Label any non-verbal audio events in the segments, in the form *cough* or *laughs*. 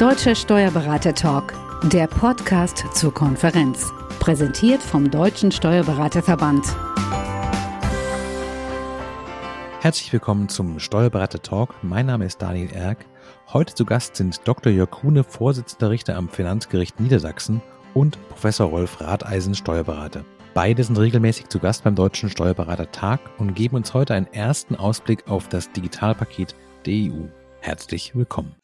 Deutscher Steuerberater Talk, der Podcast zur Konferenz. Präsentiert vom Deutschen Steuerberaterverband. Herzlich willkommen zum Steuerberater Talk. Mein Name ist Daniel Erck. Heute zu Gast sind Dr. Jörg Kuhne, Vorsitzender Richter am Finanzgericht Niedersachsen und Professor Rolf Ratheisen, Steuerberater. Beide sind regelmäßig zu Gast beim Deutschen Steuerberater Tag und geben uns heute einen ersten Ausblick auf das Digitalpaket der EU. Herzlich willkommen.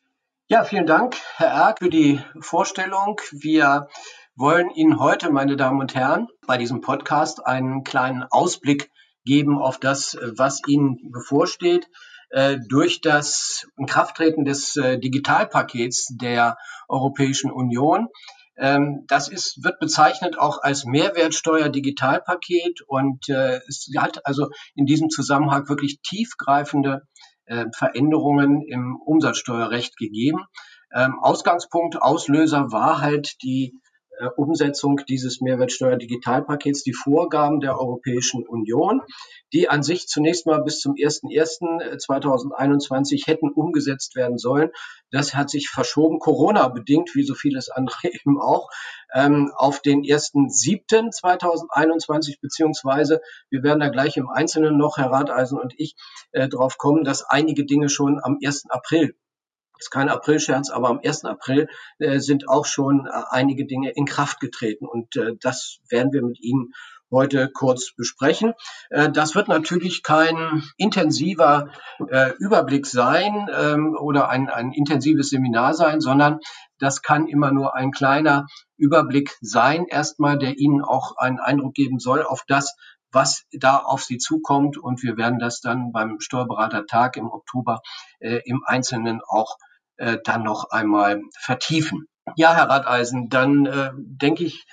Ja, vielen Dank, Herr Erk, für die Vorstellung. Wir wollen Ihnen heute, meine Damen und Herren, bei diesem Podcast einen kleinen Ausblick geben auf das, was Ihnen bevorsteht. Äh, durch das Inkrafttreten des äh, Digitalpakets der Europäischen Union. Ähm, das ist, wird bezeichnet auch als Mehrwertsteuer-Digitalpaket und äh, es hat also in diesem Zusammenhang wirklich tiefgreifende äh, Veränderungen im Umsatzsteuerrecht gegeben. Ähm, Ausgangspunkt, Auslöser war halt die Umsetzung dieses Mehrwertsteuer-Digitalpakets, die Vorgaben der Europäischen Union, die an sich zunächst mal bis zum 01.01.2021 hätten umgesetzt werden sollen. Das hat sich verschoben, Corona bedingt, wie so vieles andere *laughs* eben auch, ähm, auf den 1.07.2021, beziehungsweise wir werden da gleich im Einzelnen noch, Herr Ratheisen und ich, äh, drauf kommen, dass einige Dinge schon am 1. April ist kein Aprilscherz, aber am 1. April äh, sind auch schon äh, einige Dinge in Kraft getreten und äh, das werden wir mit Ihnen heute kurz besprechen. Äh, das wird natürlich kein intensiver äh, Überblick sein ähm, oder ein, ein intensives Seminar sein, sondern das kann immer nur ein kleiner Überblick sein, erstmal, der Ihnen auch einen Eindruck geben soll auf das, was da auf Sie zukommt. Und wir werden das dann beim Steuerberatertag im Oktober äh, im Einzelnen auch äh, dann noch einmal vertiefen. Ja, Herr Radeisen, dann äh, denke ich,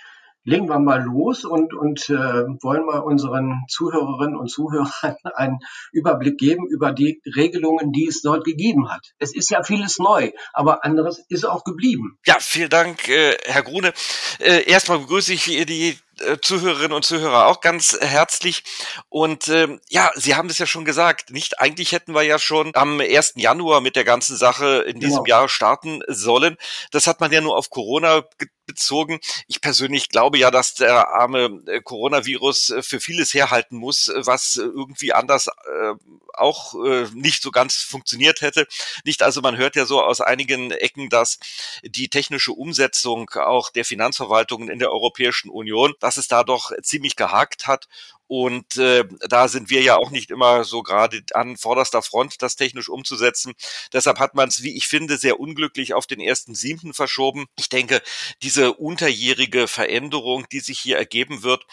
legen wir mal los und, und äh, wollen mal unseren Zuhörerinnen und Zuhörern *laughs* einen Überblick geben über die Regelungen, die es dort gegeben hat. Es ist ja vieles neu, aber anderes ist auch geblieben. Ja, vielen Dank, äh, Herr Grune. Äh, erstmal begrüße ich die äh, Zuhörerinnen und Zuhörer auch ganz herzlich. Und ähm, ja, Sie haben es ja schon gesagt, nicht eigentlich hätten wir ja schon am 1. Januar mit der ganzen Sache in diesem genau. Jahr starten sollen. Das hat man ja nur auf Corona bezogen. Ich persönlich glaube ja, dass der arme äh, Coronavirus äh, für vieles herhalten muss, was irgendwie anders äh, auch äh, nicht so ganz funktioniert hätte. Nicht also, man hört ja so aus einigen Ecken, dass die technische Umsetzung auch der Finanzverwaltungen in der Europäischen Union, dass es da doch ziemlich gehakt hat und äh, da sind wir ja auch nicht immer so gerade an vorderster Front, das technisch umzusetzen. Deshalb hat man es, wie ich finde, sehr unglücklich auf den ersten siebten verschoben. Ich denke, diese unterjährige Veränderung, die sich hier ergeben wird,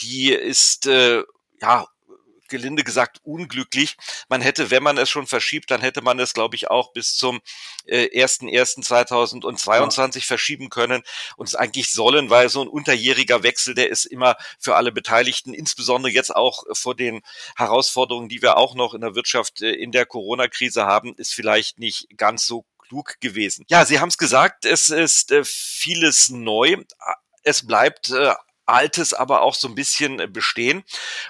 die ist äh, ja gelinde gesagt unglücklich. Man hätte, wenn man es schon verschiebt, dann hätte man es, glaube ich, auch bis zum äh, 1.1.2022 ja. verschieben können und es eigentlich sollen, weil so ein unterjähriger Wechsel, der ist immer für alle Beteiligten, insbesondere jetzt auch vor den Herausforderungen, die wir auch noch in der Wirtschaft äh, in der Corona-Krise haben, ist vielleicht nicht ganz so klug gewesen. Ja, Sie haben es gesagt, es ist äh, vieles neu. Es bleibt äh, Altes aber auch so ein bisschen äh, bestehen.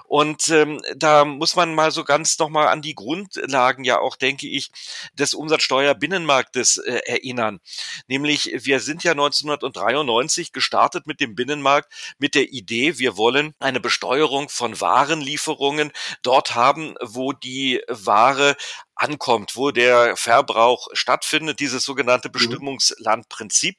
Und ähm, da muss man mal so ganz nochmal an die Grundlagen ja auch, denke ich, des Umsatzsteuerbinnenmarktes äh, erinnern. Nämlich, wir sind ja 1993 gestartet mit dem Binnenmarkt mit der Idee, wir wollen eine Besteuerung von Warenlieferungen dort haben, wo die Ware ankommt, wo der Verbrauch stattfindet, dieses sogenannte mhm. Bestimmungslandprinzip.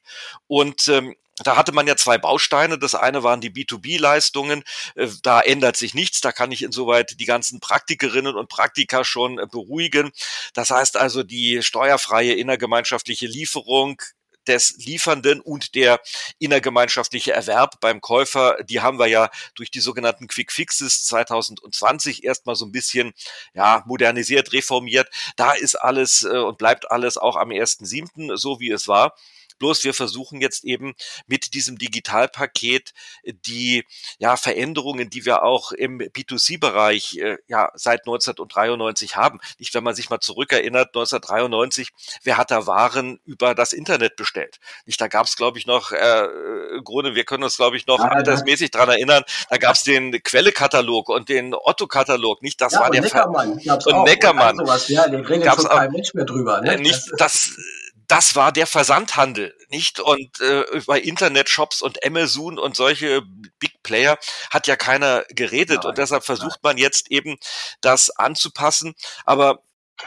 Und ähm, da hatte man ja zwei Bausteine. Das eine waren die B2B-Leistungen. Äh, da ändert sich nichts. Da kann ich insoweit die ganzen Praktikerinnen und Praktiker schon äh, beruhigen. Das heißt also, die steuerfreie innergemeinschaftliche Lieferung des Liefernden und der innergemeinschaftliche Erwerb beim Käufer, die haben wir ja durch die sogenannten Quick Fixes 2020 erstmal so ein bisschen ja, modernisiert, reformiert. Da ist alles äh, und bleibt alles auch am 1.7. so wie es war. Bloß wir versuchen jetzt eben mit diesem Digitalpaket die ja, Veränderungen, die wir auch im B2C-Bereich äh, ja, seit 1993 haben. Nicht, wenn man sich mal zurückerinnert, 1993, wer hat da Waren über das Internet bestellt? Nicht, da gab es, glaube ich, noch, äh, Grunde, wir können uns, glaube ich, noch ja, altersmäßig dran erinnern, da gab es den Quelle-Katalog und den Otto-Katalog. Nicht, das ja, war der Neckermann. und Neckermann. Und sowas. Ja, den redet schon kein Mensch mehr drüber. Ne? Nicht, das, das war der Versandhandel, nicht? Und äh, bei Internetshops und Amazon und solche Big Player hat ja keiner geredet nein, und deshalb versucht nein. man jetzt eben das anzupassen. Aber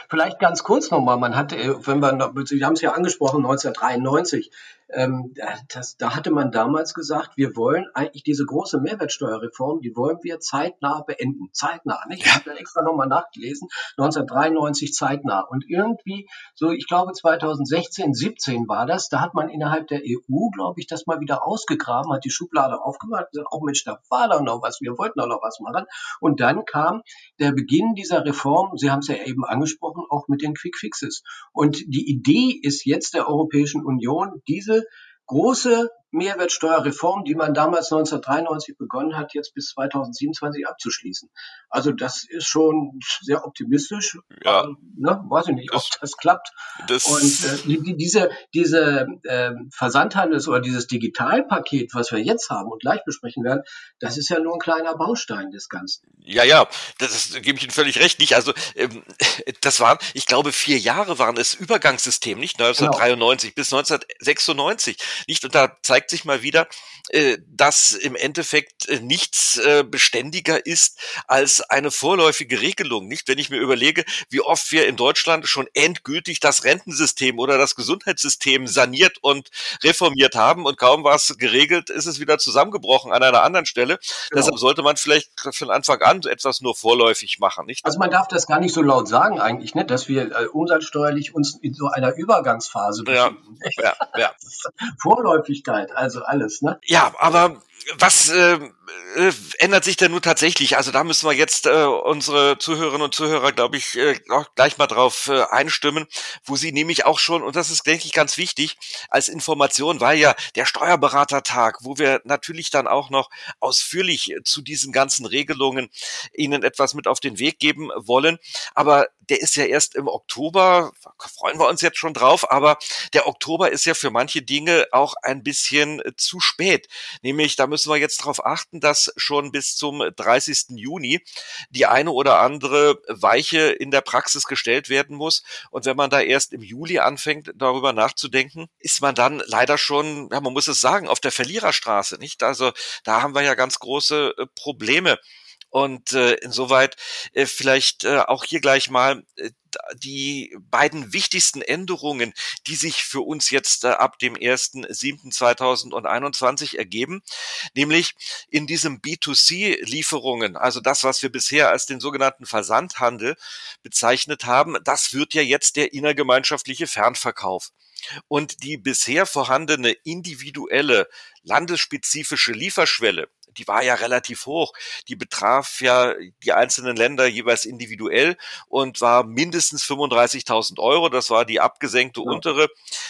Vielleicht ganz kurz nochmal, man hatte, wenn wir, Sie haben es ja angesprochen, 1993, ähm, das, da hatte man damals gesagt, wir wollen eigentlich diese große Mehrwertsteuerreform, die wollen wir zeitnah beenden. Zeitnah, nicht? Ich habe extra nochmal nachgelesen, 1993 zeitnah. Und irgendwie, so ich glaube 2016, 17 war das, da hat man innerhalb der EU, glaube ich, das mal wieder ausgegraben, hat die Schublade aufgemacht, gesagt, auch oh Mensch, da war doch noch was, wir wollten doch noch was machen. Und dann kam der Beginn dieser Reform, Sie haben es ja eben angesprochen, auch mit den Quick Fixes. Und die Idee ist jetzt der Europäischen Union, diese große Mehrwertsteuerreform, die man damals 1993 begonnen hat, jetzt bis 2027 abzuschließen. Also das ist schon sehr optimistisch. Ja. Ähm, ne? Weiß ich nicht, das, ob das klappt. Das Und äh, die, diese, diese äh, Versandhandels- oder dieses Digitalpaket, was wir jetzt haben und gleich besprechen werden, das ist ja nur ein kleiner Baustein des Ganzen. Ja, ja, das, das gebe ich Ihnen völlig recht. Nicht, also ähm, *laughs* das waren, ich glaube, vier Jahre waren es Übergangssystem, nicht 1993 genau. bis 1996. Nicht und da zeigt zeigt sich mal wieder, äh, dass im Endeffekt äh, nichts äh, beständiger ist als eine vorläufige Regelung. Nicht, wenn ich mir überlege, wie oft wir in Deutschland schon endgültig das Rentensystem oder das Gesundheitssystem saniert und reformiert haben und kaum war es geregelt, ist es wieder zusammengebrochen an einer anderen Stelle. Genau. Deshalb sollte man vielleicht von Anfang an etwas nur vorläufig machen. Nicht? Also man darf das gar nicht so laut sagen eigentlich, ne? dass wir äh, umsatzsteuerlich uns in so einer Übergangsphase befinden. Ja, ja, ja. *laughs* Vorläufigkeit, also alles. Ne? Ja, aber was äh, äh, ändert sich denn nun tatsächlich? Also da müssen wir jetzt äh, unsere Zuhörerinnen und Zuhörer, glaube ich, äh, auch gleich mal drauf äh, einstimmen, wo sie nämlich auch schon, und das ist, denke ich, ganz wichtig, als Information war ja der Steuerberatertag, wo wir natürlich dann auch noch ausführlich zu diesen ganzen Regelungen Ihnen etwas mit auf den Weg geben wollen. Aber der ist ja erst im Oktober, freuen wir uns jetzt schon drauf, aber der Oktober ist ja für manche Dinge auch ein bisschen zu spät. Nämlich, da müssen wir jetzt darauf achten, dass schon bis zum 30. Juni die eine oder andere Weiche in der Praxis gestellt werden muss. Und wenn man da erst im Juli anfängt, darüber nachzudenken, ist man dann leider schon, ja, man muss es sagen, auf der Verliererstraße, nicht? Also da haben wir ja ganz große äh, Probleme. Und äh, insoweit äh, vielleicht äh, auch hier gleich mal äh, die beiden wichtigsten Änderungen, die sich für uns jetzt äh, ab dem 1.7.2021 ergeben, nämlich in diesem B2C-Lieferungen, also das, was wir bisher als den sogenannten Versandhandel bezeichnet haben, das wird ja jetzt der innergemeinschaftliche Fernverkauf. Und die bisher vorhandene individuelle landesspezifische Lieferschwelle, die war ja relativ hoch. Die betraf ja die einzelnen Länder jeweils individuell und war mindestens 35.000 Euro. Das war die abgesenkte ja. untere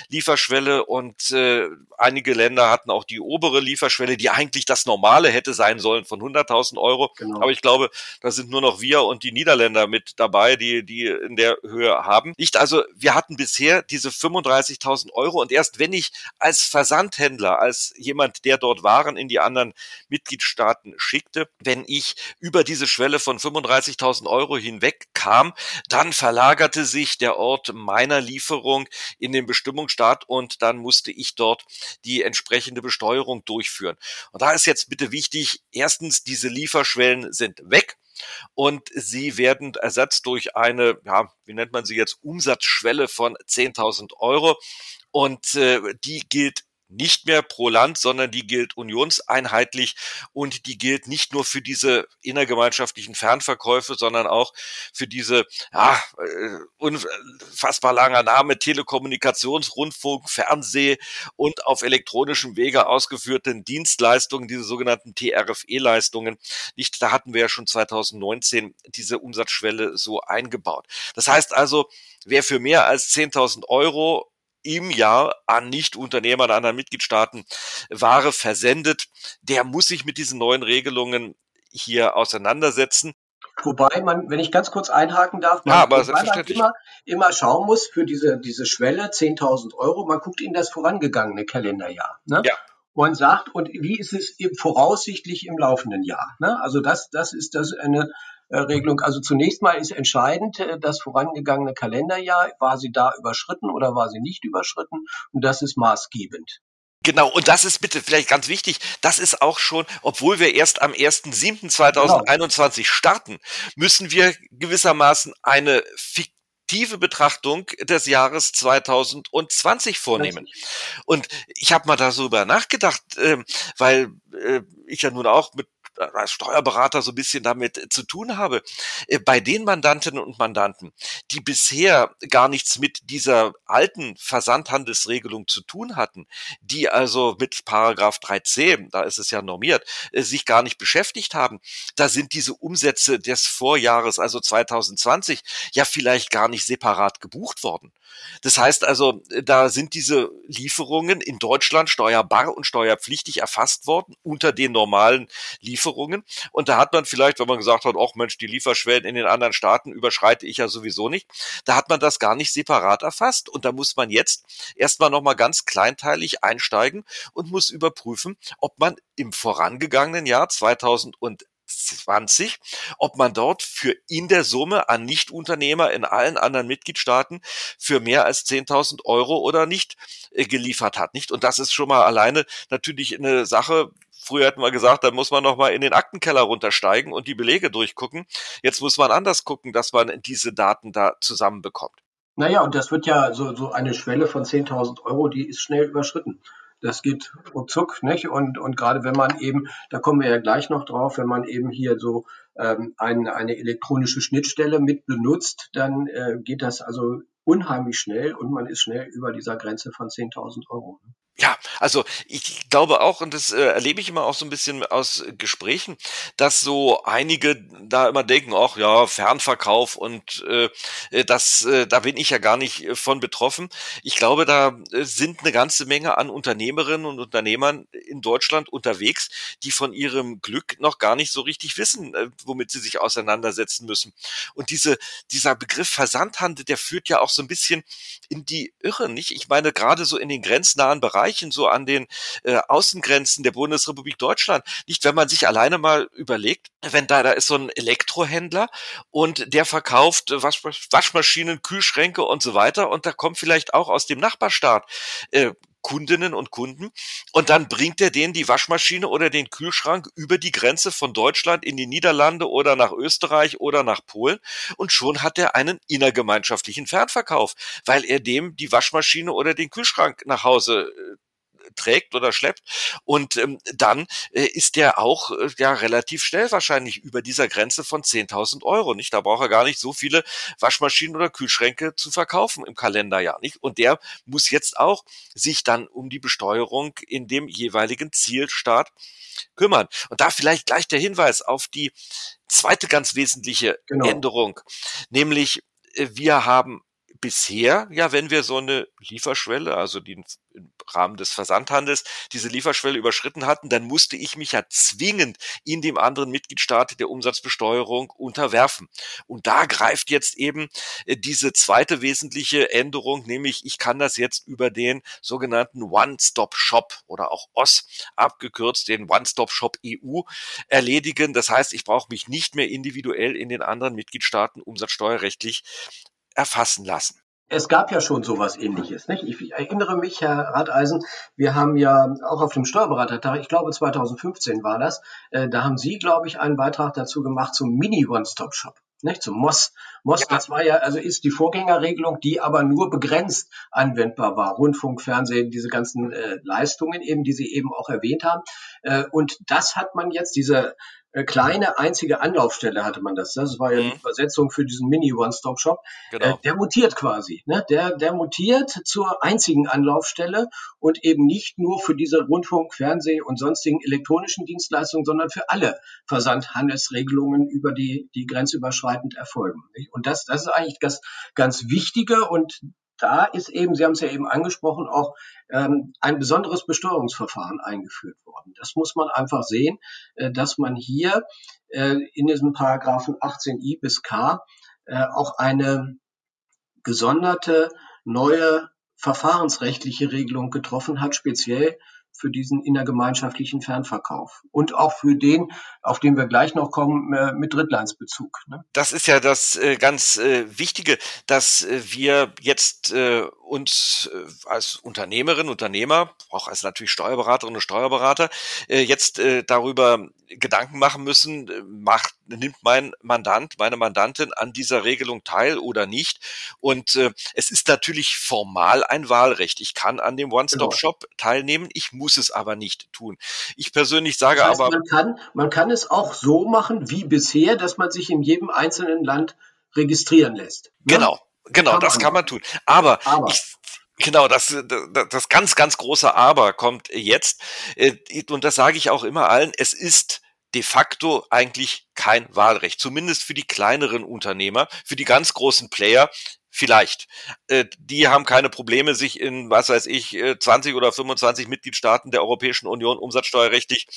Lieferschwelle und äh, einige Länder hatten auch die obere Lieferschwelle, die eigentlich das Normale hätte sein sollen von 100.000 Euro. Genau. Aber ich glaube, da sind nur noch wir und die Niederländer mit dabei, die die in der Höhe haben. Nicht also, wir hatten bisher diese 35.000 Euro und erst wenn ich als Versandhändler, als jemand, der dort Waren in die anderen Mitgliedstaaten Mitgliedstaaten schickte. Wenn ich über diese Schwelle von 35.000 Euro hinweg kam, dann verlagerte sich der Ort meiner Lieferung in den Bestimmungsstaat und dann musste ich dort die entsprechende Besteuerung durchführen. Und da ist jetzt bitte wichtig, erstens, diese Lieferschwellen sind weg. Und sie werden ersetzt durch eine, ja, wie nennt man sie jetzt, Umsatzschwelle von 10.000 Euro. Und äh, die gilt nicht mehr pro Land, sondern die gilt unionseinheitlich und die gilt nicht nur für diese innergemeinschaftlichen Fernverkäufe, sondern auch für diese ja, äh, unfassbar langer Name Telekommunikationsrundfunk, Fernseh und auf elektronischem Wege ausgeführten Dienstleistungen, diese sogenannten TRFE-Leistungen. Nicht, da hatten wir ja schon 2019 diese Umsatzschwelle so eingebaut. Das heißt also, wer für mehr als 10.000 Euro im Jahr an Nichtunternehmer der anderen Mitgliedstaaten Ware versendet, der muss sich mit diesen neuen Regelungen hier auseinandersetzen. Wobei man, wenn ich ganz kurz einhaken darf, man, ja, aber selbstverständlich. immer, immer schauen muss für diese, diese Schwelle 10.000 Euro, man guckt in das vorangegangene Kalenderjahr. Ne? Ja. Und sagt, und wie ist es voraussichtlich im laufenden Jahr? Ne? Also das, das ist das eine Regelung. Also zunächst mal ist entscheidend das vorangegangene Kalenderjahr. War sie da überschritten oder war sie nicht überschritten? Und das ist maßgebend. Genau, und das ist bitte vielleicht ganz wichtig, das ist auch schon, obwohl wir erst am 1.7.2021 genau. starten, müssen wir gewissermaßen eine fiktive Betrachtung des Jahres 2020 vornehmen. Und ich habe mal darüber nachgedacht, äh, weil äh, ich ja nun auch mit als Steuerberater so ein bisschen damit zu tun habe, äh, bei den Mandantinnen und Mandanten, die bisher gar nichts mit dieser alten Versandhandelsregelung zu tun hatten, die also mit Paragraph 3c, da ist es ja normiert, äh, sich gar nicht beschäftigt haben, da sind diese Umsätze des Vorjahres, also 2020, ja vielleicht gar nicht separat gebucht worden. Das heißt also, da sind diese Lieferungen in Deutschland steuerbar und steuerpflichtig erfasst worden unter den normalen Lieferungen. Und da hat man vielleicht, wenn man gesagt hat, ach Mensch, die Lieferschwellen in den anderen Staaten überschreite ich ja sowieso nicht, da hat man das gar nicht separat erfasst. Und da muss man jetzt erstmal nochmal ganz kleinteilig einsteigen und muss überprüfen, ob man im vorangegangenen Jahr 2000 20, ob man dort für in der Summe an Nichtunternehmer in allen anderen Mitgliedstaaten für mehr als 10.000 Euro oder nicht äh, geliefert hat, nicht? Und das ist schon mal alleine natürlich eine Sache, Früher hätten wir gesagt, da muss man noch mal in den Aktenkeller runtersteigen und die Belege durchgucken. Jetzt muss man anders gucken, dass man diese Daten da zusammenbekommt. Naja, und das wird ja so, so eine Schwelle von 10.000 Euro, die ist schnell überschritten. Das geht ruckzuck, nicht? Und, und gerade wenn man eben, da kommen wir ja gleich noch drauf, wenn man eben hier so ähm, ein, eine elektronische Schnittstelle mit benutzt, dann äh, geht das also unheimlich schnell und man ist schnell über dieser Grenze von 10.000 Euro. Ja, also ich glaube auch, und das äh, erlebe ich immer auch so ein bisschen aus Gesprächen, dass so einige da immer denken, ach ja, Fernverkauf und äh, das, äh, da bin ich ja gar nicht äh, von betroffen. Ich glaube, da äh, sind eine ganze Menge an Unternehmerinnen und Unternehmern in Deutschland unterwegs, die von ihrem Glück noch gar nicht so richtig wissen, äh, womit sie sich auseinandersetzen müssen. Und diese, dieser Begriff Versandhandel, der führt ja auch so ein bisschen in die Irre, nicht? Ich meine, gerade so in den grenznahen Bereichen, Bereichen, so an den äh, Außengrenzen der Bundesrepublik Deutschland. Nicht, wenn man sich alleine mal überlegt, wenn da, da ist so ein Elektrohändler und der verkauft Wasch, Waschmaschinen, Kühlschränke und so weiter und da kommt vielleicht auch aus dem Nachbarstaat äh, Kundinnen und Kunden. Und dann bringt er denen die Waschmaschine oder den Kühlschrank über die Grenze von Deutschland in die Niederlande oder nach Österreich oder nach Polen. Und schon hat er einen innergemeinschaftlichen Fernverkauf, weil er dem die Waschmaschine oder den Kühlschrank nach Hause äh, trägt oder schleppt. Und ähm, dann äh, ist der auch äh, ja relativ schnell wahrscheinlich über dieser Grenze von 10.000 Euro. Nicht? Da braucht er gar nicht so viele Waschmaschinen oder Kühlschränke zu verkaufen im Kalenderjahr. Nicht? Und der muss jetzt auch sich dann um die Besteuerung in dem jeweiligen Zielstaat kümmern. Und da vielleicht gleich der Hinweis auf die zweite ganz wesentliche genau. Änderung, nämlich äh, wir haben bisher, ja, wenn wir so eine Lieferschwelle, also die im Rahmen des Versandhandels diese Lieferschwelle überschritten hatten, dann musste ich mich ja zwingend in dem anderen Mitgliedstaat der Umsatzbesteuerung unterwerfen. Und da greift jetzt eben äh, diese zweite wesentliche Änderung, nämlich ich kann das jetzt über den sogenannten One-Stop-Shop oder auch OS abgekürzt, den One-Stop-Shop EU erledigen. Das heißt, ich brauche mich nicht mehr individuell in den anderen Mitgliedstaaten umsatzsteuerrechtlich erfassen lassen. Es gab ja schon sowas ähnliches. Nicht? Ich erinnere mich, Herr Ratheisen, wir haben ja auch auf dem Steuerberatertag, ich glaube 2015 war das, äh, da haben Sie, glaube ich, einen Beitrag dazu gemacht zum Mini-One-Stop-Shop nicht zum MOS. MOS, ja. das war ja, also ist die Vorgängerregelung, die aber nur begrenzt anwendbar war. Rundfunk, Fernsehen, diese ganzen äh, Leistungen eben, die Sie eben auch erwähnt haben. Äh, und das hat man jetzt, diese kleine einzige Anlaufstelle hatte man das. Das war ja mhm. die Übersetzung für diesen Mini-One-Stop-Shop. Genau. Äh, der mutiert quasi. Ne? Der, der mutiert zur einzigen Anlaufstelle und eben nicht nur für diese Rundfunk, Fernseh und sonstigen elektronischen Dienstleistungen, sondern für alle Versandhandelsregelungen über die, die grenzüberschreitend erfolgen. Und das, das ist eigentlich das ganz Wichtige und da ist eben, Sie haben es ja eben angesprochen, auch ähm, ein besonderes Besteuerungsverfahren eingeführt worden. Das muss man einfach sehen, äh, dass man hier äh, in diesem Paragraphen 18i bis k äh, auch eine gesonderte neue verfahrensrechtliche Regelung getroffen hat, speziell für diesen innergemeinschaftlichen Fernverkauf und auch für den, auf den wir gleich noch kommen, äh, mit Drittlandsbezug. Ne? Das ist ja das äh, ganz äh, Wichtige, dass äh, wir jetzt uns als Unternehmerin, Unternehmer, auch als natürlich Steuerberaterinnen und Steuerberater, jetzt darüber Gedanken machen müssen, macht, nimmt mein Mandant, meine Mandantin an dieser Regelung teil oder nicht. Und es ist natürlich formal ein Wahlrecht. Ich kann an dem One-Stop-Shop genau. teilnehmen, ich muss es aber nicht tun. Ich persönlich sage das heißt, aber. Man kann, man kann es auch so machen wie bisher, dass man sich in jedem einzelnen Land registrieren lässt. Ne? Genau, genau, kann das kann man tun. Aber, aber. Ich, Genau, das, das, das ganz, ganz große Aber kommt jetzt. Äh, und das sage ich auch immer allen. Es ist de facto eigentlich kein Wahlrecht, zumindest für die kleineren Unternehmer. Für die ganz großen Player Vielleicht. Äh, die haben keine Probleme, sich in, was weiß ich, 20 äh, oder 25 Mitgliedstaaten der Europäischen Union umsatzsteuerrechtlich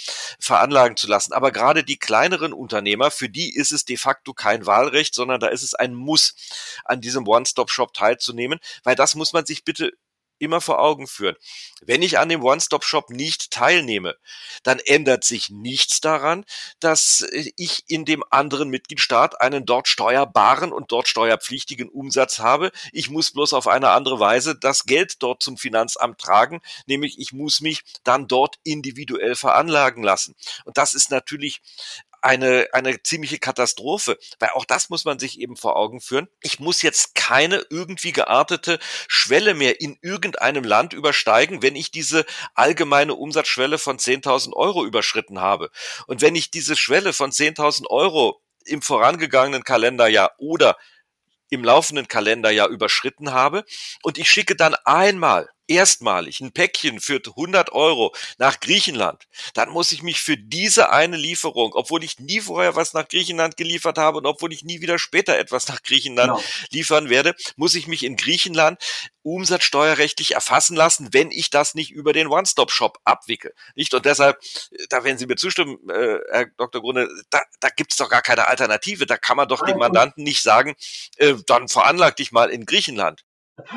veranlagen zu lassen. Aber gerade die kleineren Unternehmer, für die ist es de facto kein Wahlrecht, sondern da ist es ein Muss, an diesem One-Stop-Shop teilzunehmen, weil das muss man sich bitte immer vor Augen führen. Wenn ich an dem One-Stop-Shop nicht teilnehme, dann ändert sich nichts daran, dass äh, ich in dem anderen Mitgliedstaat einen dort steuerbaren und dort steuerpflichtigen Umsatz habe. Ich muss bloß auf eine andere Weise das Geld dort zum Finanzamt tragen, nämlich ich muss mich dann dort individuell veranlagen lassen. Und das ist natürlich eine, eine ziemliche Katastrophe, weil auch das muss man sich eben vor Augen führen. Ich muss jetzt keine irgendwie geartete Schwelle mehr in irgendeinem Land übersteigen, wenn ich diese allgemeine Umsatzschwelle von 10.000 Euro überschritten habe. Und wenn ich diese Schwelle von 10.000 Euro im vorangegangenen Kalenderjahr oder im laufenden Kalenderjahr überschritten habe und ich schicke dann einmal erstmalig ein Päckchen für 100 Euro nach Griechenland, dann muss ich mich für diese eine Lieferung, obwohl ich nie vorher was nach Griechenland geliefert habe und obwohl ich nie wieder später etwas nach Griechenland genau. liefern werde, muss ich mich in Griechenland umsatzsteuerrechtlich erfassen lassen, wenn ich das nicht über den One-Stop-Shop abwickel. Nicht? Und deshalb, da werden Sie mir zustimmen, äh, Herr Dr. Grunde, da, da gibt es doch gar keine Alternative. Da kann man doch dem Mandanten nicht sagen, äh, dann veranlag dich mal in Griechenland.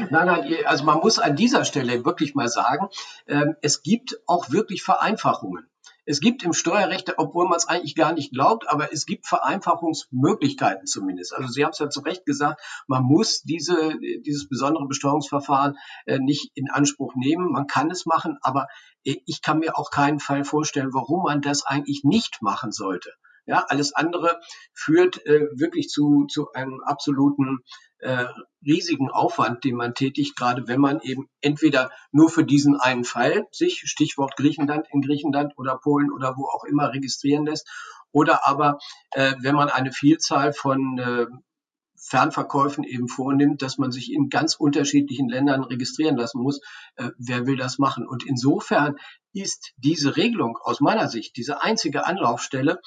Nein, nein, also man muss an dieser Stelle wirklich mal sagen, ähm, es gibt auch wirklich Vereinfachungen. Es gibt im Steuerrecht, obwohl man es eigentlich gar nicht glaubt, aber es gibt Vereinfachungsmöglichkeiten zumindest. Also Sie haben es ja zu Recht gesagt, man muss diese, dieses besondere Besteuerungsverfahren äh, nicht in Anspruch nehmen. Man kann es machen, aber äh, ich kann mir auch keinen Fall vorstellen, warum man das eigentlich nicht machen sollte. Ja, alles andere führt äh, wirklich zu, zu einem absoluten äh, riesigen Aufwand, den man tätigt, gerade wenn man eben entweder nur für diesen einen Fall sich, Stichwort Griechenland, in Griechenland oder Polen oder wo auch immer registrieren lässt, oder aber äh, wenn man eine Vielzahl von äh, Fernverkäufen eben vornimmt, dass man sich in ganz unterschiedlichen Ländern registrieren lassen muss. Äh, wer will das machen? Und insofern ist diese Regelung aus meiner Sicht, diese einzige Anlaufstelle,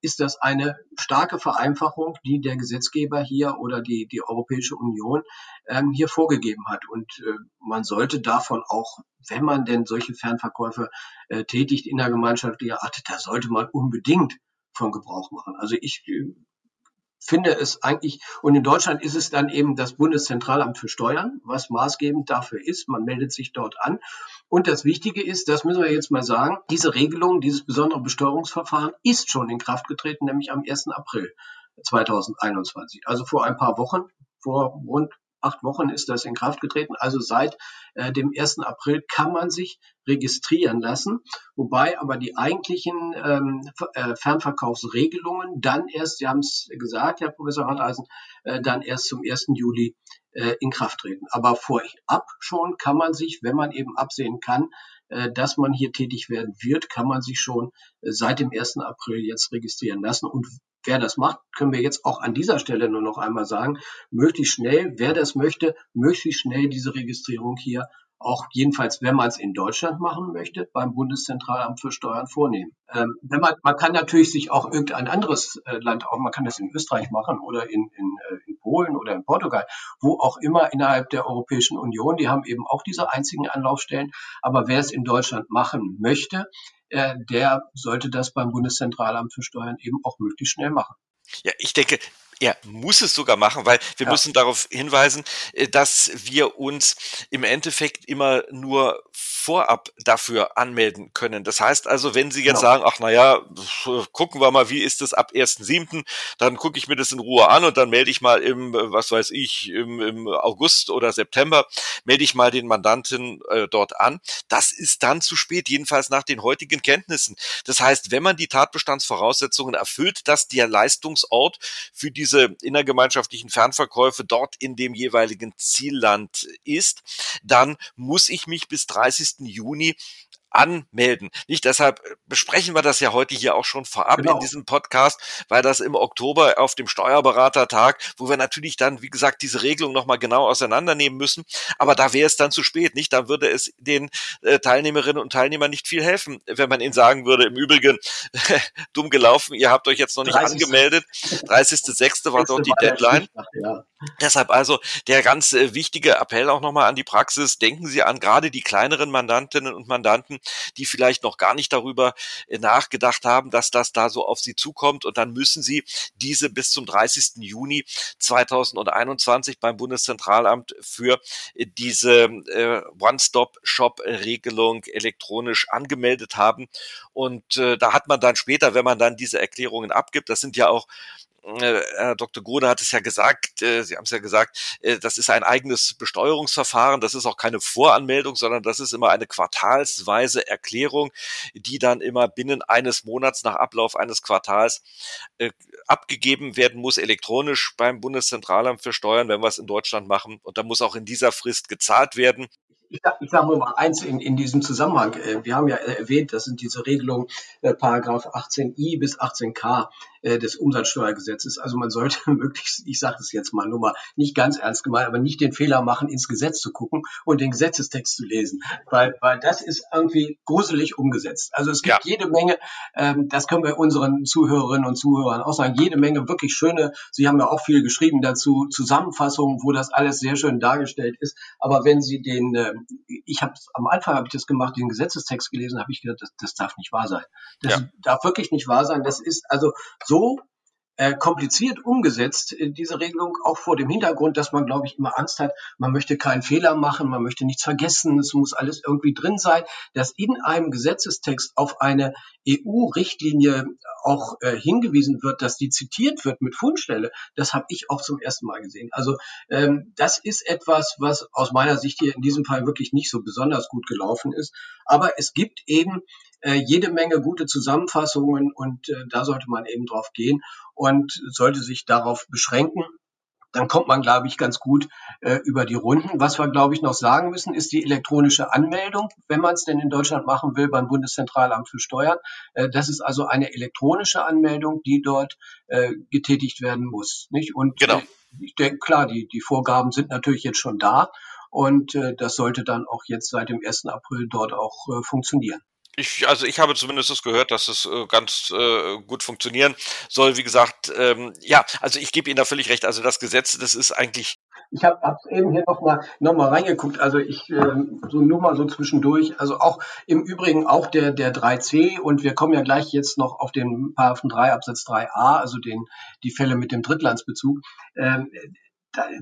ist das eine starke Vereinfachung, die der Gesetzgeber hier oder die, die Europäische Union ähm, hier vorgegeben hat. Und äh, man sollte davon auch, wenn man denn solche Fernverkäufe äh, tätigt in der gemeinschaftlichen Art, da sollte man unbedingt von Gebrauch machen. Also ich äh, finde es eigentlich, und in Deutschland ist es dann eben das Bundeszentralamt für Steuern, was maßgebend dafür ist. Man meldet sich dort an. Und das Wichtige ist, das müssen wir jetzt mal sagen, diese Regelung, dieses besondere Besteuerungsverfahren ist schon in Kraft getreten, nämlich am 1. April 2021. Also vor ein paar Wochen, vor rund acht Wochen ist das in Kraft getreten. Also seit äh, dem 1. April kann man sich registrieren lassen, wobei aber die eigentlichen ähm, äh, Fernverkaufsregelungen dann erst, Sie haben es gesagt, Herr Professor Harteisen, äh, dann erst zum 1. Juli äh, in Kraft treten. Aber vorab schon kann man sich, wenn man eben absehen kann, äh, dass man hier tätig werden wird, kann man sich schon äh, seit dem 1. April jetzt registrieren lassen. Und wer das macht, können wir jetzt auch an dieser Stelle nur noch einmal sagen, möglichst schnell, wer das möchte, möglichst schnell diese Registrierung hier auch jedenfalls, wenn man es in Deutschland machen möchte, beim Bundeszentralamt für Steuern vornehmen. Ähm, wenn man, man kann natürlich sich auch irgendein anderes äh, Land, auch man kann das in Österreich machen oder in, in, äh, in Polen oder in Portugal, wo auch immer innerhalb der Europäischen Union, die haben eben auch diese einzigen Anlaufstellen. Aber wer es in Deutschland machen möchte, äh, der sollte das beim Bundeszentralamt für Steuern eben auch möglichst schnell machen. Ja, ich denke, er muss es sogar machen, weil wir ja. müssen darauf hinweisen, äh, dass wir uns im Endeffekt immer nur vorab dafür anmelden können. Das heißt also, wenn Sie jetzt genau. sagen, ach naja, gucken wir mal, wie ist das ab 1.7., dann gucke ich mir das in Ruhe an und dann melde ich mal im, was weiß ich, im, im August oder September, melde ich mal den Mandanten äh, dort an. Das ist dann zu spät, jedenfalls nach den heutigen Kenntnissen. Das heißt, wenn man die Tatbestandsvoraussetzungen erfüllt, dass der Leistungsort für diese innergemeinschaftlichen Fernverkäufe dort in dem jeweiligen Zielland ist, dann muss ich mich bis 30. Juni anmelden. Nicht deshalb äh, besprechen wir das ja heute hier auch schon vorab genau. in diesem Podcast, weil das im Oktober auf dem Steuerberatertag, wo wir natürlich dann, wie gesagt, diese Regelung nochmal genau auseinandernehmen müssen. Aber da wäre es dann zu spät, nicht? Da würde es den äh, Teilnehmerinnen und Teilnehmern nicht viel helfen, wenn man ihnen sagen würde, im Übrigen, *laughs* dumm gelaufen, ihr habt euch jetzt noch nicht 30. angemeldet. 30.06. war dort die Deadline. Ja. Deshalb also der ganz äh, wichtige Appell auch nochmal an die Praxis. Denken Sie an gerade die kleineren Mandantinnen und Mandanten, die vielleicht noch gar nicht darüber äh, nachgedacht haben, dass das da so auf sie zukommt. Und dann müssen sie diese bis zum 30. Juni 2021 beim Bundeszentralamt für äh, diese äh, One-Stop-Shop-Regelung elektronisch angemeldet haben. Und da hat man dann später, wenn man dann diese Erklärungen abgibt, das sind ja auch Herr Dr. Grune hat es ja gesagt, äh, Sie haben es ja gesagt, äh, das ist ein eigenes Besteuerungsverfahren, das ist auch keine Voranmeldung, sondern das ist immer eine quartalsweise Erklärung, die dann immer binnen eines Monats nach Ablauf eines Quartals abgegeben werden muss, elektronisch beim Bundeszentralamt für Steuern, wenn wir es in Deutschland machen. Und da muss auch in dieser Frist gezahlt werden ich, ich sage nur mal eins in, in diesem Zusammenhang. Äh, wir haben ja erwähnt, das sind diese Regelungen, äh, Paragraph 18i bis 18k äh, des Umsatzsteuergesetzes. Also man sollte *laughs* möglichst, ich sage es jetzt mal nur mal, nicht ganz ernst gemeint, aber nicht den Fehler machen, ins Gesetz zu gucken und den Gesetzestext zu lesen, weil, weil das ist irgendwie gruselig umgesetzt. Also es gibt ja. jede Menge, ähm, das können wir unseren Zuhörerinnen und Zuhörern auch sagen, jede Menge wirklich schöne, Sie haben ja auch viel geschrieben dazu, Zusammenfassungen, wo das alles sehr schön dargestellt ist. Aber wenn Sie den, äh, ich habe am Anfang habe ich das gemacht, den Gesetzestext gelesen, habe ich gedacht, das, das darf nicht wahr sein. Das ja. darf wirklich nicht wahr sein. Das ist also so äh, kompliziert umgesetzt, äh, diese Regelung, auch vor dem Hintergrund, dass man, glaube ich, immer Angst hat, man möchte keinen Fehler machen, man möchte nichts vergessen, es muss alles irgendwie drin sein, dass in einem Gesetzestext auf eine EU-Richtlinie auch äh, hingewiesen wird, dass die zitiert wird mit Fundstelle, das habe ich auch zum ersten Mal gesehen. Also ähm, das ist etwas, was aus meiner Sicht hier in diesem Fall wirklich nicht so besonders gut gelaufen ist. Aber es gibt eben äh, jede Menge gute Zusammenfassungen und äh, da sollte man eben drauf gehen und sollte sich darauf beschränken. Dann kommt man, glaube ich, ganz gut äh, über die Runden. Was wir, glaube ich, noch sagen müssen, ist die elektronische Anmeldung, wenn man es denn in Deutschland machen will beim Bundeszentralamt für Steuern. Äh, das ist also eine elektronische Anmeldung, die dort äh, getätigt werden muss. Nicht? Und genau. Ich denke, klar, die, die Vorgaben sind natürlich jetzt schon da. Und äh, das sollte dann auch jetzt seit dem 1. April dort auch äh, funktionieren. Ich, also ich habe zumindest das gehört, dass es äh, ganz äh, gut funktionieren soll. Wie gesagt, ähm, ja, also ich gebe Ihnen da völlig recht. Also das Gesetz, das ist eigentlich. Ich habe hab eben hier nochmal noch mal reingeguckt. Also ich äh, so nur mal so zwischendurch. Also auch im Übrigen auch der der 3c und wir kommen ja gleich jetzt noch auf den Paragraphen 3 Absatz 3a, also den die Fälle mit dem Drittlandsbezug. Ähm,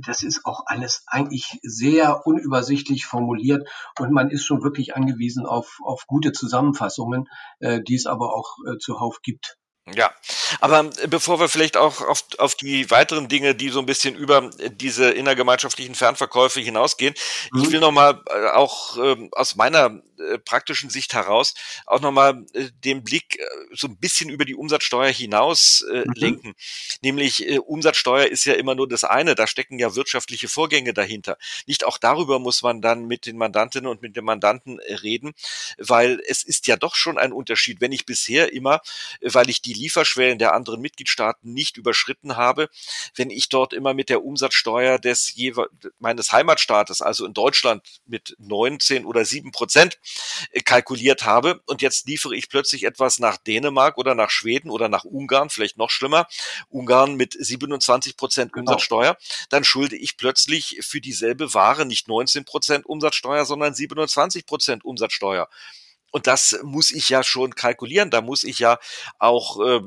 das ist auch alles eigentlich sehr unübersichtlich formuliert und man ist schon wirklich angewiesen auf, auf gute Zusammenfassungen, äh, die es aber auch äh, zuhauf gibt. Ja, aber äh, bevor wir vielleicht auch auf, auf die weiteren Dinge, die so ein bisschen über diese innergemeinschaftlichen Fernverkäufe hinausgehen, mhm. ich will nochmal äh, auch ähm, aus meiner äh, praktischen Sicht heraus auch nochmal äh, den Blick äh, so ein bisschen über die Umsatzsteuer hinaus äh, mhm. lenken. Nämlich äh, Umsatzsteuer ist ja immer nur das eine, da stecken ja wirtschaftliche Vorgänge dahinter. Nicht auch darüber muss man dann mit den Mandantinnen und mit den Mandanten reden, weil es ist ja doch schon ein Unterschied, wenn ich bisher immer, weil ich die Lieferschwellen der anderen Mitgliedstaaten nicht überschritten habe, wenn ich dort immer mit der Umsatzsteuer des meines Heimatstaates, also in Deutschland mit 19 oder 7 Prozent äh, kalkuliert habe und jetzt liefere ich plötzlich etwas nach Dänemark oder nach Schweden oder nach Ungarn, vielleicht noch schlimmer, Ungarn mit 27 Prozent genau. Umsatzsteuer, dann schulde ich plötzlich für dieselbe Ware nicht 19 Prozent Umsatzsteuer, sondern 27 Prozent Umsatzsteuer. Und das muss ich ja schon kalkulieren. Da muss ich ja auch äh,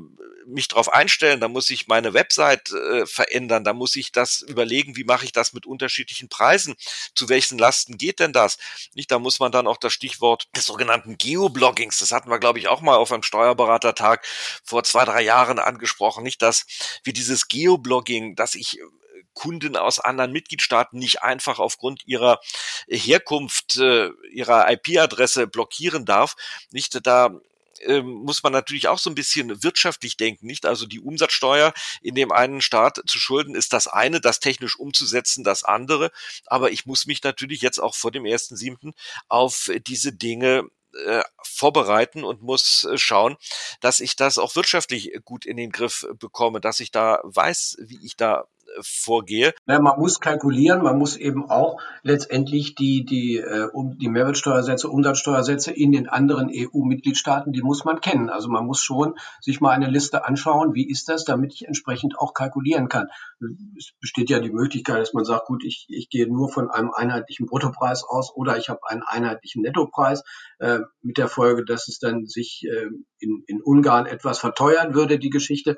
mich darauf einstellen. Da muss ich meine Website äh, verändern. Da muss ich das überlegen, wie mache ich das mit unterschiedlichen Preisen? Zu welchen Lasten geht denn das? Nicht, da muss man dann auch das Stichwort des sogenannten Geobloggings, das hatten wir, glaube ich, auch mal auf einem Steuerberatertag vor zwei, drei Jahren angesprochen. Nicht, dass wie dieses Geoblogging, dass ich Kunden aus anderen Mitgliedstaaten nicht einfach aufgrund ihrer Herkunft, äh, ihrer IP-Adresse blockieren darf. Nicht da ähm, muss man natürlich auch so ein bisschen wirtschaftlich denken, nicht? Also die Umsatzsteuer in dem einen Staat zu schulden ist das eine, das technisch umzusetzen das andere. Aber ich muss mich natürlich jetzt auch vor dem ersten siebten auf diese Dinge äh, vorbereiten und muss äh, schauen, dass ich das auch wirtschaftlich gut in den Griff bekomme, dass ich da weiß, wie ich da vorgehe. Ja, man muss kalkulieren, man muss eben auch letztendlich die, die, äh, um, die Mehrwertsteuersätze, Umsatzsteuersätze in den anderen EU-Mitgliedstaaten, die muss man kennen. Also man muss schon sich mal eine Liste anschauen, wie ist das, damit ich entsprechend auch kalkulieren kann. Es besteht ja die Möglichkeit, dass man sagt, gut, ich, ich gehe nur von einem einheitlichen Bruttopreis aus oder ich habe einen einheitlichen Nettopreis äh, mit der Folge, dass es dann sich äh, in, in Ungarn etwas verteuern würde, die Geschichte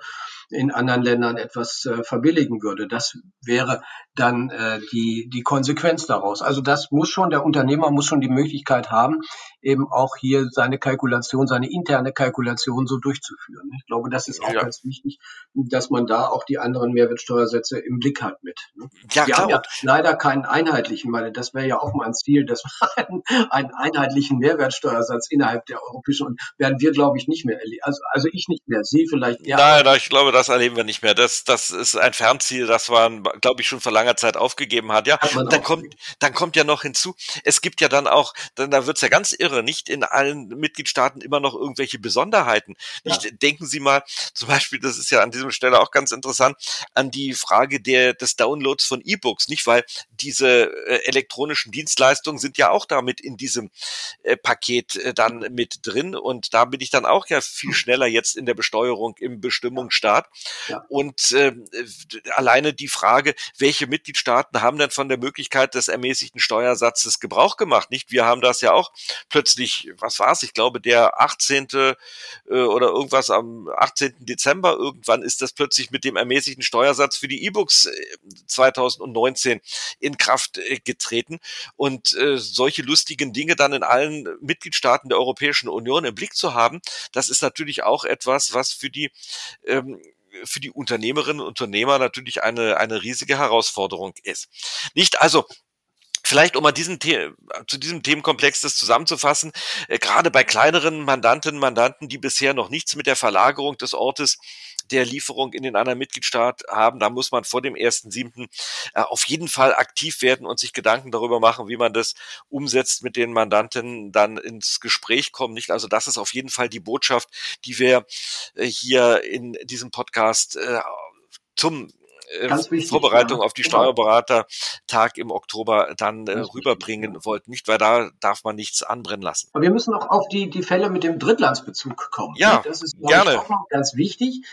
in anderen Ländern etwas äh, verbilligen würde. Das wäre dann äh, die, die Konsequenz daraus. Also das muss schon, der Unternehmer muss schon die Möglichkeit haben, eben auch hier seine Kalkulation, seine interne Kalkulation so durchzuführen. Ich glaube, das ist auch ja. ganz wichtig, dass man da auch die anderen Mehrwertsteuersätze im Blick hat mit. Ne? Ja, Wir klar. haben ja leider keinen einheitlichen, weil das wäre ja auch mal ein Ziel, dass *laughs* man einen, einen einheitlichen Mehrwertsteuersatz innerhalb der europäischen und werden wir, glaube ich, nicht mehr erleben. Also, also ich nicht mehr. Sie vielleicht eher. Nein, nein, ich glaube, das erleben wir nicht mehr. Das, das ist ein Fernziel, das man, glaube ich, schon vor langer Zeit aufgegeben hat. Ja, hat und dann kommt, dann kommt ja noch hinzu, es gibt ja dann auch, dann, da wird's ja ganz irre, nicht in allen Mitgliedstaaten immer noch irgendwelche Besonderheiten. Nicht, ja. denken Sie mal, zum Beispiel, das ist ja an diesem Stelle auch ganz interessant, an die Frage der, des Downloads von E-Books, nicht? Weil diese äh, elektronischen Dienstleistungen sind ja auch damit in diesem äh, Paket äh, dann mit drin und da bin ich dann auch ja viel schneller jetzt in der Besteuerung im Bestimmungsstaat. Ja. Und äh, alleine die Frage, welche Mitgliedstaaten haben denn von der Möglichkeit des ermäßigten Steuersatzes Gebrauch gemacht? Nicht? Wir haben das ja auch plötzlich, was war es? Ich glaube, der 18. Äh, oder irgendwas am 18. Dezember irgendwann ist das plötzlich mit dem ermäßigten Steuersatz für die E-Books 2019 äh, in Kraft getreten. Und äh, solche lustigen Dinge dann in allen Mitgliedstaaten der Europäischen Union im Blick zu haben, das ist natürlich auch etwas, was für die ähm, für die Unternehmerinnen und Unternehmer natürlich eine, eine riesige Herausforderung ist. Nicht also, Vielleicht, um mal diesen The zu diesem Themenkomplex das zusammenzufassen, äh, gerade bei kleineren Mandantinnen, Mandanten, die bisher noch nichts mit der Verlagerung des Ortes der Lieferung in den anderen Mitgliedstaat haben. Da muss man vor dem 1.7. Äh, auf jeden Fall aktiv werden und sich Gedanken darüber machen, wie man das umsetzt mit den Mandanten dann ins Gespräch kommen. Nicht? Also das ist auf jeden Fall die Botschaft, die wir äh, hier in diesem Podcast äh, zum äh, Vorbereitung ja. auf die genau. Steuerberatertag im Oktober dann äh, rüberbringen ja. wollten. Nicht, weil da darf man nichts anbrennen lassen. Aber wir müssen auch auf die, die Fälle mit dem Drittlandsbezug kommen. Ja, das ist gerne. auch noch ganz wichtig,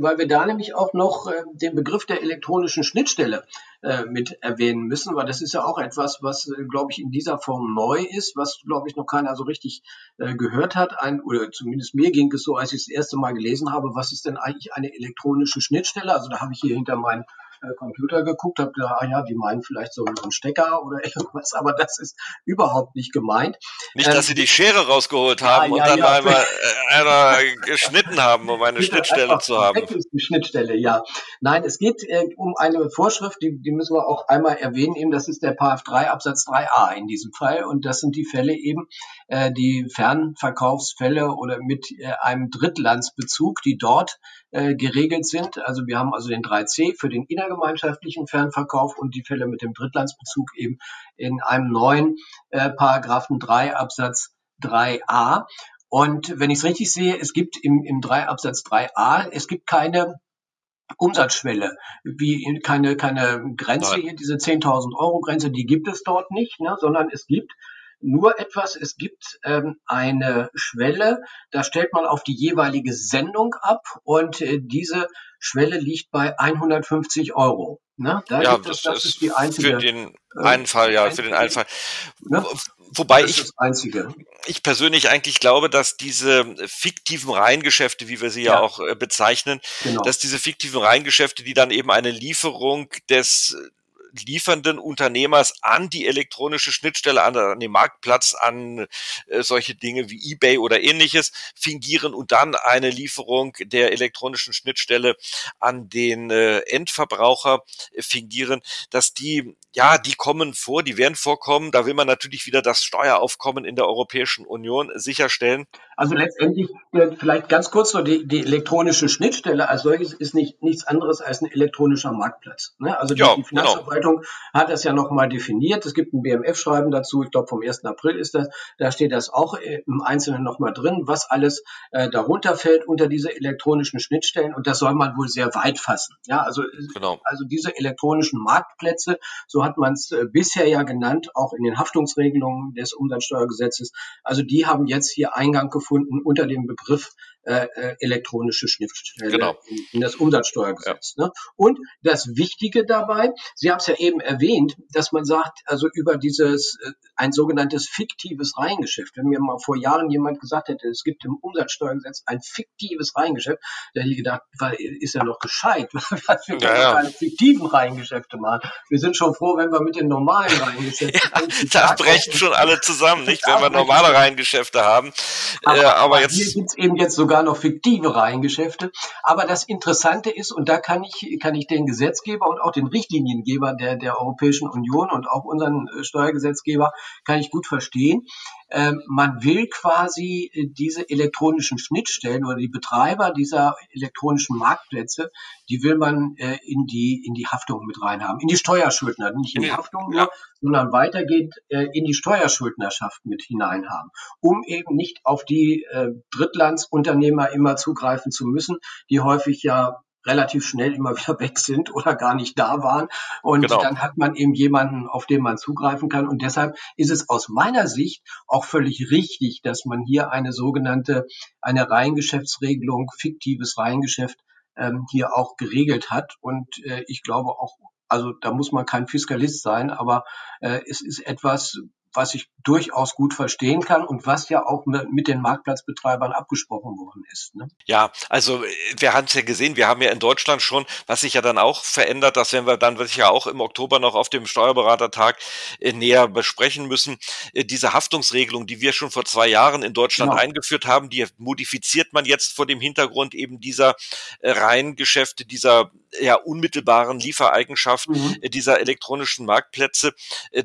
weil wir da nämlich auch noch äh, den Begriff der elektronischen Schnittstelle äh, mit erwähnen müssen, weil das ist ja auch etwas, was, äh, glaube ich, in dieser Form neu ist, was, glaube ich, noch keiner so richtig äh, gehört hat. Ein, oder zumindest mir ging es so, als ich das erste Mal gelesen habe, was ist denn eigentlich eine elektronische Schnittstelle? Also da habe ich hier hinter meinen äh, Computer geguckt, habe gedacht, ah ja, die meinen vielleicht so einen Stecker oder *laughs* irgendwas, aber das ist überhaupt nicht gemeint. Nicht, dass ähm, sie die Schere rausgeholt haben ja, ja, und dann ja. einmal *laughs* äh, einer geschnitten haben, um eine Schnittstelle zu haben. Schnittstelle, ja. Nein, es geht äh, um eine Vorschrift, die, die müssen wir auch einmal erwähnen, eben das ist der Paragraph 3 Absatz 3a in diesem Fall und das sind die Fälle eben, äh, die Fernverkaufsfälle oder mit äh, einem Drittlandsbezug, die dort äh, geregelt sind. Also wir haben also den 3c für den innergemeinschaftlichen Fernverkauf und die Fälle mit dem Drittlandsbezug eben in einem neuen äh, Paragraphen 3 Absatz 3a. Und wenn ich es richtig sehe, es gibt im, im 3 Absatz 3a, es gibt keine Umsatzschwelle, wie keine, keine Grenze, hier, diese 10.000 Euro Grenze, die gibt es dort nicht, ne, sondern es gibt nur etwas, es gibt ähm, eine Schwelle, da stellt man auf die jeweilige Sendung ab und äh, diese Schwelle liegt bei 150 Euro. Ne? Da ja, das, das, ist die einzige. Für den äh, einen Fall, ja, für den einen Fall. Ne? Wobei ich, ich persönlich eigentlich glaube, dass diese fiktiven Reihengeschäfte, wie wir sie ja, ja auch äh, bezeichnen, genau. dass diese fiktiven Reihengeschäfte, die dann eben eine Lieferung des liefernden Unternehmers an die elektronische Schnittstelle, an, an den Marktplatz, an äh, solche Dinge wie eBay oder ähnliches fingieren und dann eine Lieferung der elektronischen Schnittstelle an den äh, Endverbraucher äh, fingieren, dass die ja, die kommen vor, die werden vorkommen. Da will man natürlich wieder das Steueraufkommen in der Europäischen Union sicherstellen. Also letztendlich, äh, vielleicht ganz kurz noch, die, die elektronische Schnittstelle als solches ist nicht nichts anderes als ein elektronischer Marktplatz. Ne? Also die, ja, die genau. Finanzverwaltung genau. hat das ja nochmal definiert. Es gibt ein BMF-Schreiben dazu, ich glaube vom 1. April ist das. Da steht das auch äh, im Einzelnen nochmal drin, was alles äh, darunter fällt unter diese elektronischen Schnittstellen. Und das soll man wohl sehr weit fassen. Ja, also, genau. also diese elektronischen Marktplätze, so hat man es äh, bisher ja genannt, auch in den Haftungsregelungen des Umsatzsteuergesetzes. Also die haben jetzt hier Eingang gefunden gefunden unter dem Begriff äh, äh, elektronische Schnittstelle genau. in, in, das Umsatzsteuergesetz. Ja. Ne? Und das Wichtige dabei, Sie haben es ja eben erwähnt, dass man sagt, also über dieses äh, ein sogenanntes fiktives Reihengeschäft. Wenn mir mal vor Jahren jemand gesagt hätte, es gibt im Umsatzsteuergesetz ein fiktives Reihengeschäft, da hätte ich gedacht, weil, ist ja noch gescheit, *laughs* was wir ja, ja. keine fiktiven Reihengeschäfte machen. Wir sind schon froh, wenn wir mit den normalen Reihengeschäften. *laughs* ja, da brechen schon alle zusammen, nicht, wenn wir normale Reihengeschäfte haben. Aber, äh, aber jetzt hier gibt's eben jetzt sogar sogar noch fiktive Reihengeschäfte. Aber das Interessante ist, und da kann ich, kann ich den Gesetzgeber und auch den Richtliniengeber der, der Europäischen Union und auch unseren äh, Steuergesetzgeber, kann ich gut verstehen. Ähm, man will quasi äh, diese elektronischen Schnittstellen oder die Betreiber dieser elektronischen Marktplätze, die will man äh, in die in die Haftung mit reinhaben, in die Steuerschuldner, nicht in die Haftung nur, sondern weitergeht äh, in die Steuerschuldnerschaft mit hineinhaben, um eben nicht auf die Drittlandsunternehmer immer zugreifen zu müssen, die häufig ja relativ schnell immer *laughs* wieder weg sind oder gar nicht da waren. Und genau. dann hat man eben jemanden, auf den man zugreifen kann. Und deshalb ist es aus meiner Sicht auch völlig richtig, dass man hier eine sogenannte, eine Reihengeschäftsregelung, fiktives Reihengeschäft ähm, hier auch geregelt hat. Und äh, ich glaube auch, also da muss man kein Fiskalist sein, aber äh, es ist etwas, was ich durchaus gut verstehen kann und was ja auch mit den Marktplatzbetreibern abgesprochen worden ist. Ne? Ja, also wir haben es ja gesehen, wir haben ja in Deutschland schon, was sich ja dann auch verändert, das werden wir dann ja auch im Oktober noch auf dem Steuerberatertag äh, näher besprechen müssen. Äh, diese Haftungsregelung, die wir schon vor zwei Jahren in Deutschland genau. eingeführt haben, die modifiziert man jetzt vor dem Hintergrund eben dieser äh, Reihengeschäfte, dieser ja unmittelbaren Liefereigenschaften mhm. dieser elektronischen Marktplätze.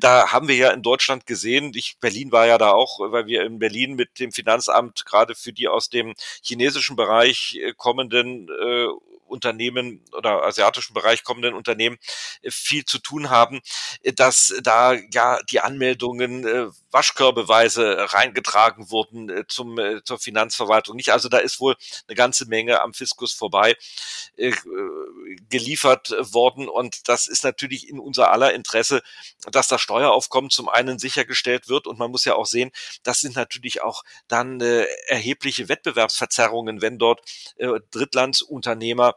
Da haben wir ja in Deutschland gesehen, gesehen. Ich, Berlin war ja da auch, weil wir in Berlin mit dem Finanzamt gerade für die aus dem chinesischen Bereich äh, kommenden äh, Unternehmen oder asiatischen Bereich kommenden Unternehmen äh, viel zu tun haben, äh, dass da ja die Anmeldungen äh, waschkörbeweise reingetragen wurden zum zur Finanzverwaltung. Nicht also da ist wohl eine ganze Menge am Fiskus vorbei geliefert worden und das ist natürlich in unser aller Interesse, dass das Steueraufkommen zum einen sichergestellt wird und man muss ja auch sehen, das sind natürlich auch dann erhebliche Wettbewerbsverzerrungen, wenn dort Drittlandsunternehmer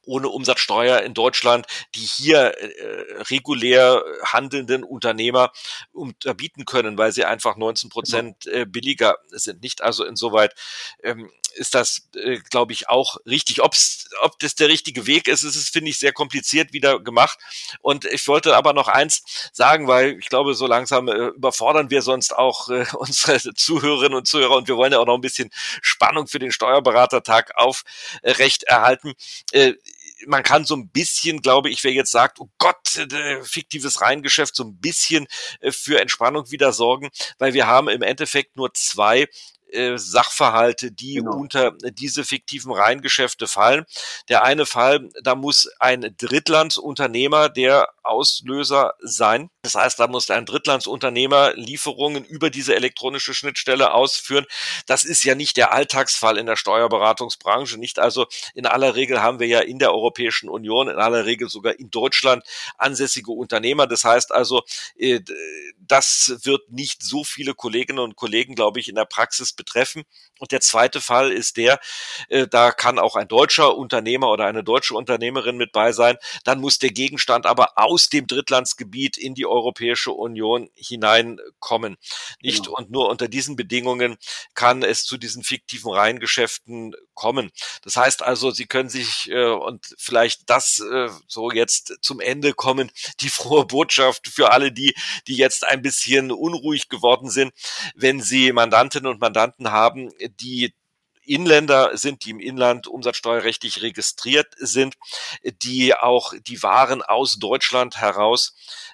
ohne Umsatzsteuer in Deutschland, die hier äh, regulär handelnden Unternehmer unterbieten können, weil sie einfach 19 Prozent genau. äh, billiger sind. Nicht also insoweit ähm, ist das, äh, glaube ich, auch richtig. Ob's, ob das der richtige Weg ist, ist es, finde ich, sehr kompliziert wieder gemacht. Und ich wollte aber noch eins sagen, weil ich glaube, so langsam äh, überfordern wir sonst auch äh, *laughs* unsere Zuhörerinnen und Zuhörer und wir wollen ja auch noch ein bisschen Spannung für den Steuerberatertag aufrecht erhalten. Äh, man kann so ein bisschen, glaube ich, wer jetzt sagt, oh Gott, äh, fiktives Reihengeschäft, so ein bisschen äh, für Entspannung wieder sorgen, weil wir haben im Endeffekt nur zwei äh, Sachverhalte, die genau. unter diese fiktiven Reihengeschäfte fallen. Der eine Fall, da muss ein Drittlandsunternehmer der Auslöser sein. Das heißt, da muss ein Drittlandsunternehmer Lieferungen über diese elektronische Schnittstelle ausführen. Das ist ja nicht der Alltagsfall in der Steuerberatungsbranche. Nicht also in aller Regel haben wir ja in der Europäischen Union, in aller Regel sogar in Deutschland ansässige Unternehmer. Das heißt also, äh, das wird nicht so viele Kolleginnen und Kollegen, glaube ich, in der Praxis betreffen. Und der zweite Fall ist der, äh, da kann auch ein deutscher Unternehmer oder eine deutsche Unternehmerin mit bei sein. Dann muss der Gegenstand aber aus dem Drittlandsgebiet in die Europäische Union hineinkommen. Nicht? Genau. Und nur unter diesen Bedingungen kann es zu diesen fiktiven Reihengeschäften kommen. Das heißt also, Sie können sich äh, und vielleicht das äh, so jetzt zum Ende kommen, die frohe Botschaft für alle die, die jetzt ein bisschen unruhig geworden sind, wenn Sie Mandantinnen und Mandanten haben, die Inländer sind, die im Inland umsatzsteuerrechtlich registriert sind, die auch die Waren aus Deutschland heraus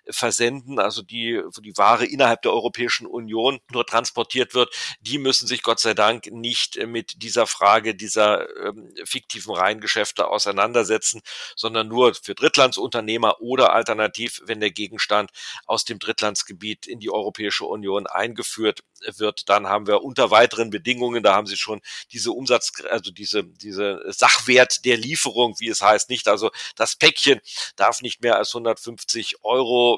versenden, also die, wo die Ware innerhalb der Europäischen Union nur transportiert wird, die müssen sich Gott sei Dank nicht mit dieser Frage dieser ähm, fiktiven Reihengeschäfte auseinandersetzen, sondern nur für Drittlandsunternehmer oder alternativ, wenn der Gegenstand aus dem Drittlandsgebiet in die Europäische Union eingeführt wird, dann haben wir unter weiteren Bedingungen, da haben Sie schon diese Umsatz, also diese, diese Sachwert der Lieferung, wie es heißt, nicht. Also das Päckchen darf nicht mehr als 150 Euro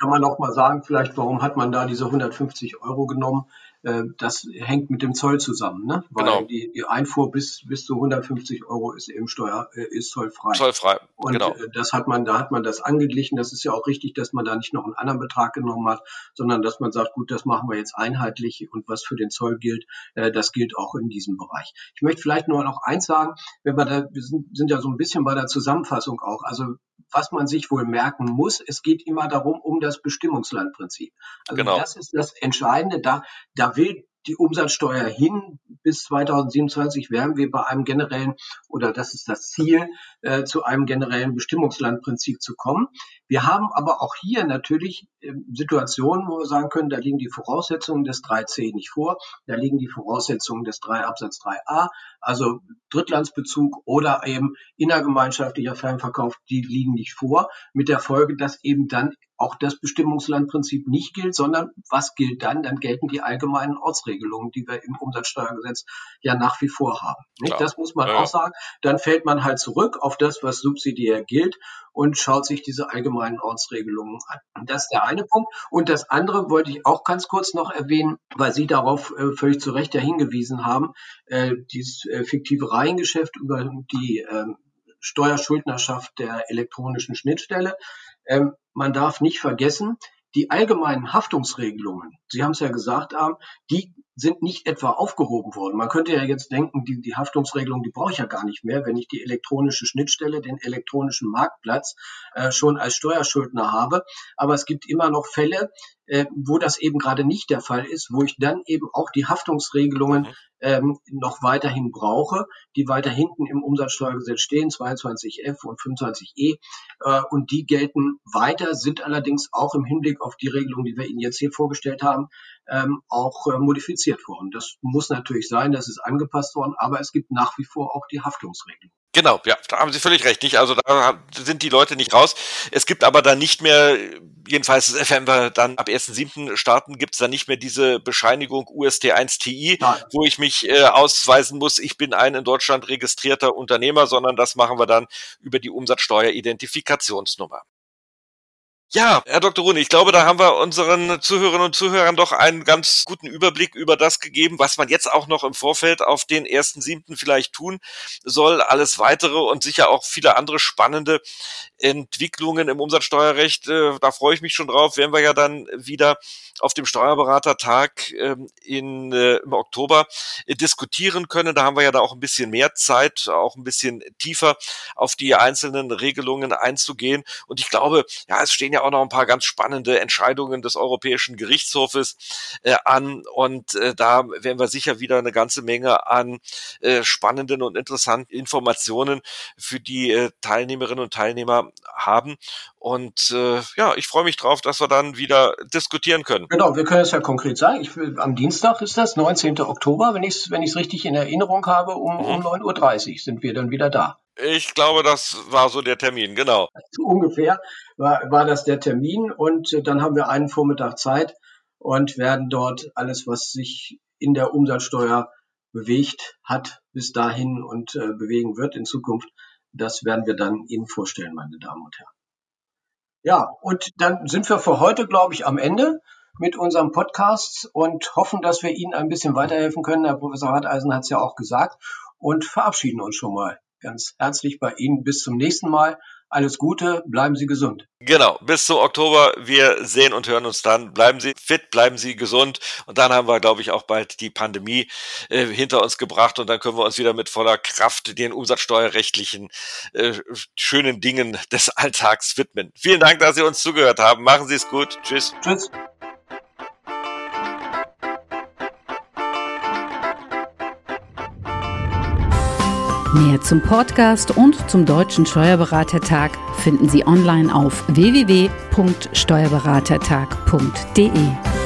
kann man auch mal sagen, vielleicht, warum hat man da diese 150 Euro genommen? Äh, das hängt mit dem Zoll zusammen, ne? Weil genau. die, die Einfuhr bis, bis zu 150 Euro ist eben Steuer, äh, ist zollfrei. Zollfrei, und genau. Äh, das hat man, da hat man das angeglichen. Das ist ja auch richtig, dass man da nicht noch einen anderen Betrag genommen hat, sondern dass man sagt, gut, das machen wir jetzt einheitlich und was für den Zoll gilt, das gilt auch in diesem Bereich. Ich möchte vielleicht nur noch eins sagen, wenn wir da, wir sind, sind ja so ein bisschen bei der Zusammenfassung auch. Also was man sich wohl merken muss, es geht immer darum, um das Bestimmungslandprinzip. Also genau. das ist das Entscheidende. Da, da will die Umsatzsteuer hin. Bis 2027 werden wir bei einem generellen, oder das ist das Ziel, äh, zu einem generellen Bestimmungslandprinzip zu kommen. Wir haben aber auch hier natürlich äh, Situationen, wo wir sagen können, da liegen die Voraussetzungen des 3c nicht vor, da liegen die Voraussetzungen des 3 Absatz 3a, also Drittlandsbezug oder eben innergemeinschaftlicher Fernverkauf, die liegen nicht vor, mit der Folge, dass eben dann auch das Bestimmungslandprinzip nicht gilt, sondern was gilt dann? Dann gelten die allgemeinen Ortsregelungen, die wir im Umsatzsteuergesetz ja nach wie vor haben. Das muss man ja. auch sagen. Dann fällt man halt zurück auf das, was subsidiär gilt und schaut sich diese allgemeinen Ortsregelungen an. Das ist der eine Punkt. Und das andere wollte ich auch ganz kurz noch erwähnen, weil Sie darauf äh, völlig zu Recht ja hingewiesen haben, äh, dieses äh, fiktive Reihengeschäft über die äh, Steuerschuldnerschaft der elektronischen Schnittstelle. Ähm, man darf nicht vergessen, die allgemeinen Haftungsregelungen, Sie haben es ja gesagt, die sind nicht etwa aufgehoben worden. Man könnte ja jetzt denken, die, die Haftungsregelung, die brauche ich ja gar nicht mehr, wenn ich die elektronische Schnittstelle, den elektronischen Marktplatz äh, schon als Steuerschuldner habe. Aber es gibt immer noch Fälle, äh, wo das eben gerade nicht der Fall ist, wo ich dann eben auch die Haftungsregelungen mhm. Ähm, noch weiterhin brauche, die weiter hinten im Umsatzsteuergesetz stehen, 22f und 25e. Äh, und die gelten weiter, sind allerdings auch im Hinblick auf die Regelung, die wir Ihnen jetzt hier vorgestellt haben, ähm, auch äh, modifiziert worden. Das muss natürlich sein, das ist angepasst worden, aber es gibt nach wie vor auch die Haftungsregelung. Genau, ja, da haben Sie völlig recht. Nicht? Also da sind die Leute nicht raus. Es gibt aber dann nicht mehr, jedenfalls wenn wir dann ab 1.7. starten, gibt es dann nicht mehr diese Bescheinigung UST1TI, Nein. wo ich mich äh, ausweisen muss, ich bin ein in Deutschland registrierter Unternehmer, sondern das machen wir dann über die Umsatzsteueridentifikationsnummer. Ja, Herr Dr. Rune, ich glaube, da haben wir unseren Zuhörerinnen und Zuhörern doch einen ganz guten Überblick über das gegeben, was man jetzt auch noch im Vorfeld auf den ersten siebten vielleicht tun soll. Alles weitere und sicher auch viele andere spannende Entwicklungen im Umsatzsteuerrecht. Äh, da freue ich mich schon drauf. Werden wir ja dann wieder auf dem Steuerberatertag ähm, in, äh, im Oktober äh, diskutieren können. Da haben wir ja da auch ein bisschen mehr Zeit, auch ein bisschen tiefer auf die einzelnen Regelungen einzugehen. Und ich glaube, ja, es stehen ja auch noch ein paar ganz spannende Entscheidungen des Europäischen Gerichtshofes an. Und da werden wir sicher wieder eine ganze Menge an spannenden und interessanten Informationen für die Teilnehmerinnen und Teilnehmer haben. Und äh, ja, ich freue mich drauf, dass wir dann wieder diskutieren können. Genau, wir können es ja konkret sagen. Ich, am Dienstag ist das, 19. Oktober, wenn ich es wenn richtig in Erinnerung habe, um, mhm. um 9.30 Uhr sind wir dann wieder da. Ich glaube, das war so der Termin, genau. So ungefähr war, war das der Termin und äh, dann haben wir einen Vormittag Zeit und werden dort alles, was sich in der Umsatzsteuer bewegt hat bis dahin und äh, bewegen wird in Zukunft, Das werden wir dann Ihnen vorstellen, meine Damen und Herren. Ja, und dann sind wir für heute, glaube ich, am Ende mit unserem Podcast und hoffen, dass wir Ihnen ein bisschen weiterhelfen können. Herr Professor Harteisen hat es ja auch gesagt und verabschieden uns schon mal ganz herzlich bei Ihnen. Bis zum nächsten Mal. Alles Gute, bleiben Sie gesund. Genau, bis zum Oktober. Wir sehen und hören uns dann. Bleiben Sie fit, bleiben Sie gesund. Und dann haben wir, glaube ich, auch bald die Pandemie äh, hinter uns gebracht. Und dann können wir uns wieder mit voller Kraft den umsatzsteuerrechtlichen äh, schönen Dingen des Alltags widmen. Vielen Dank, dass Sie uns zugehört haben. Machen Sie es gut. Tschüss. Tschüss. Mehr zum Podcast und zum Deutschen Steuerberatertag finden Sie online auf www.steuerberatertag.de.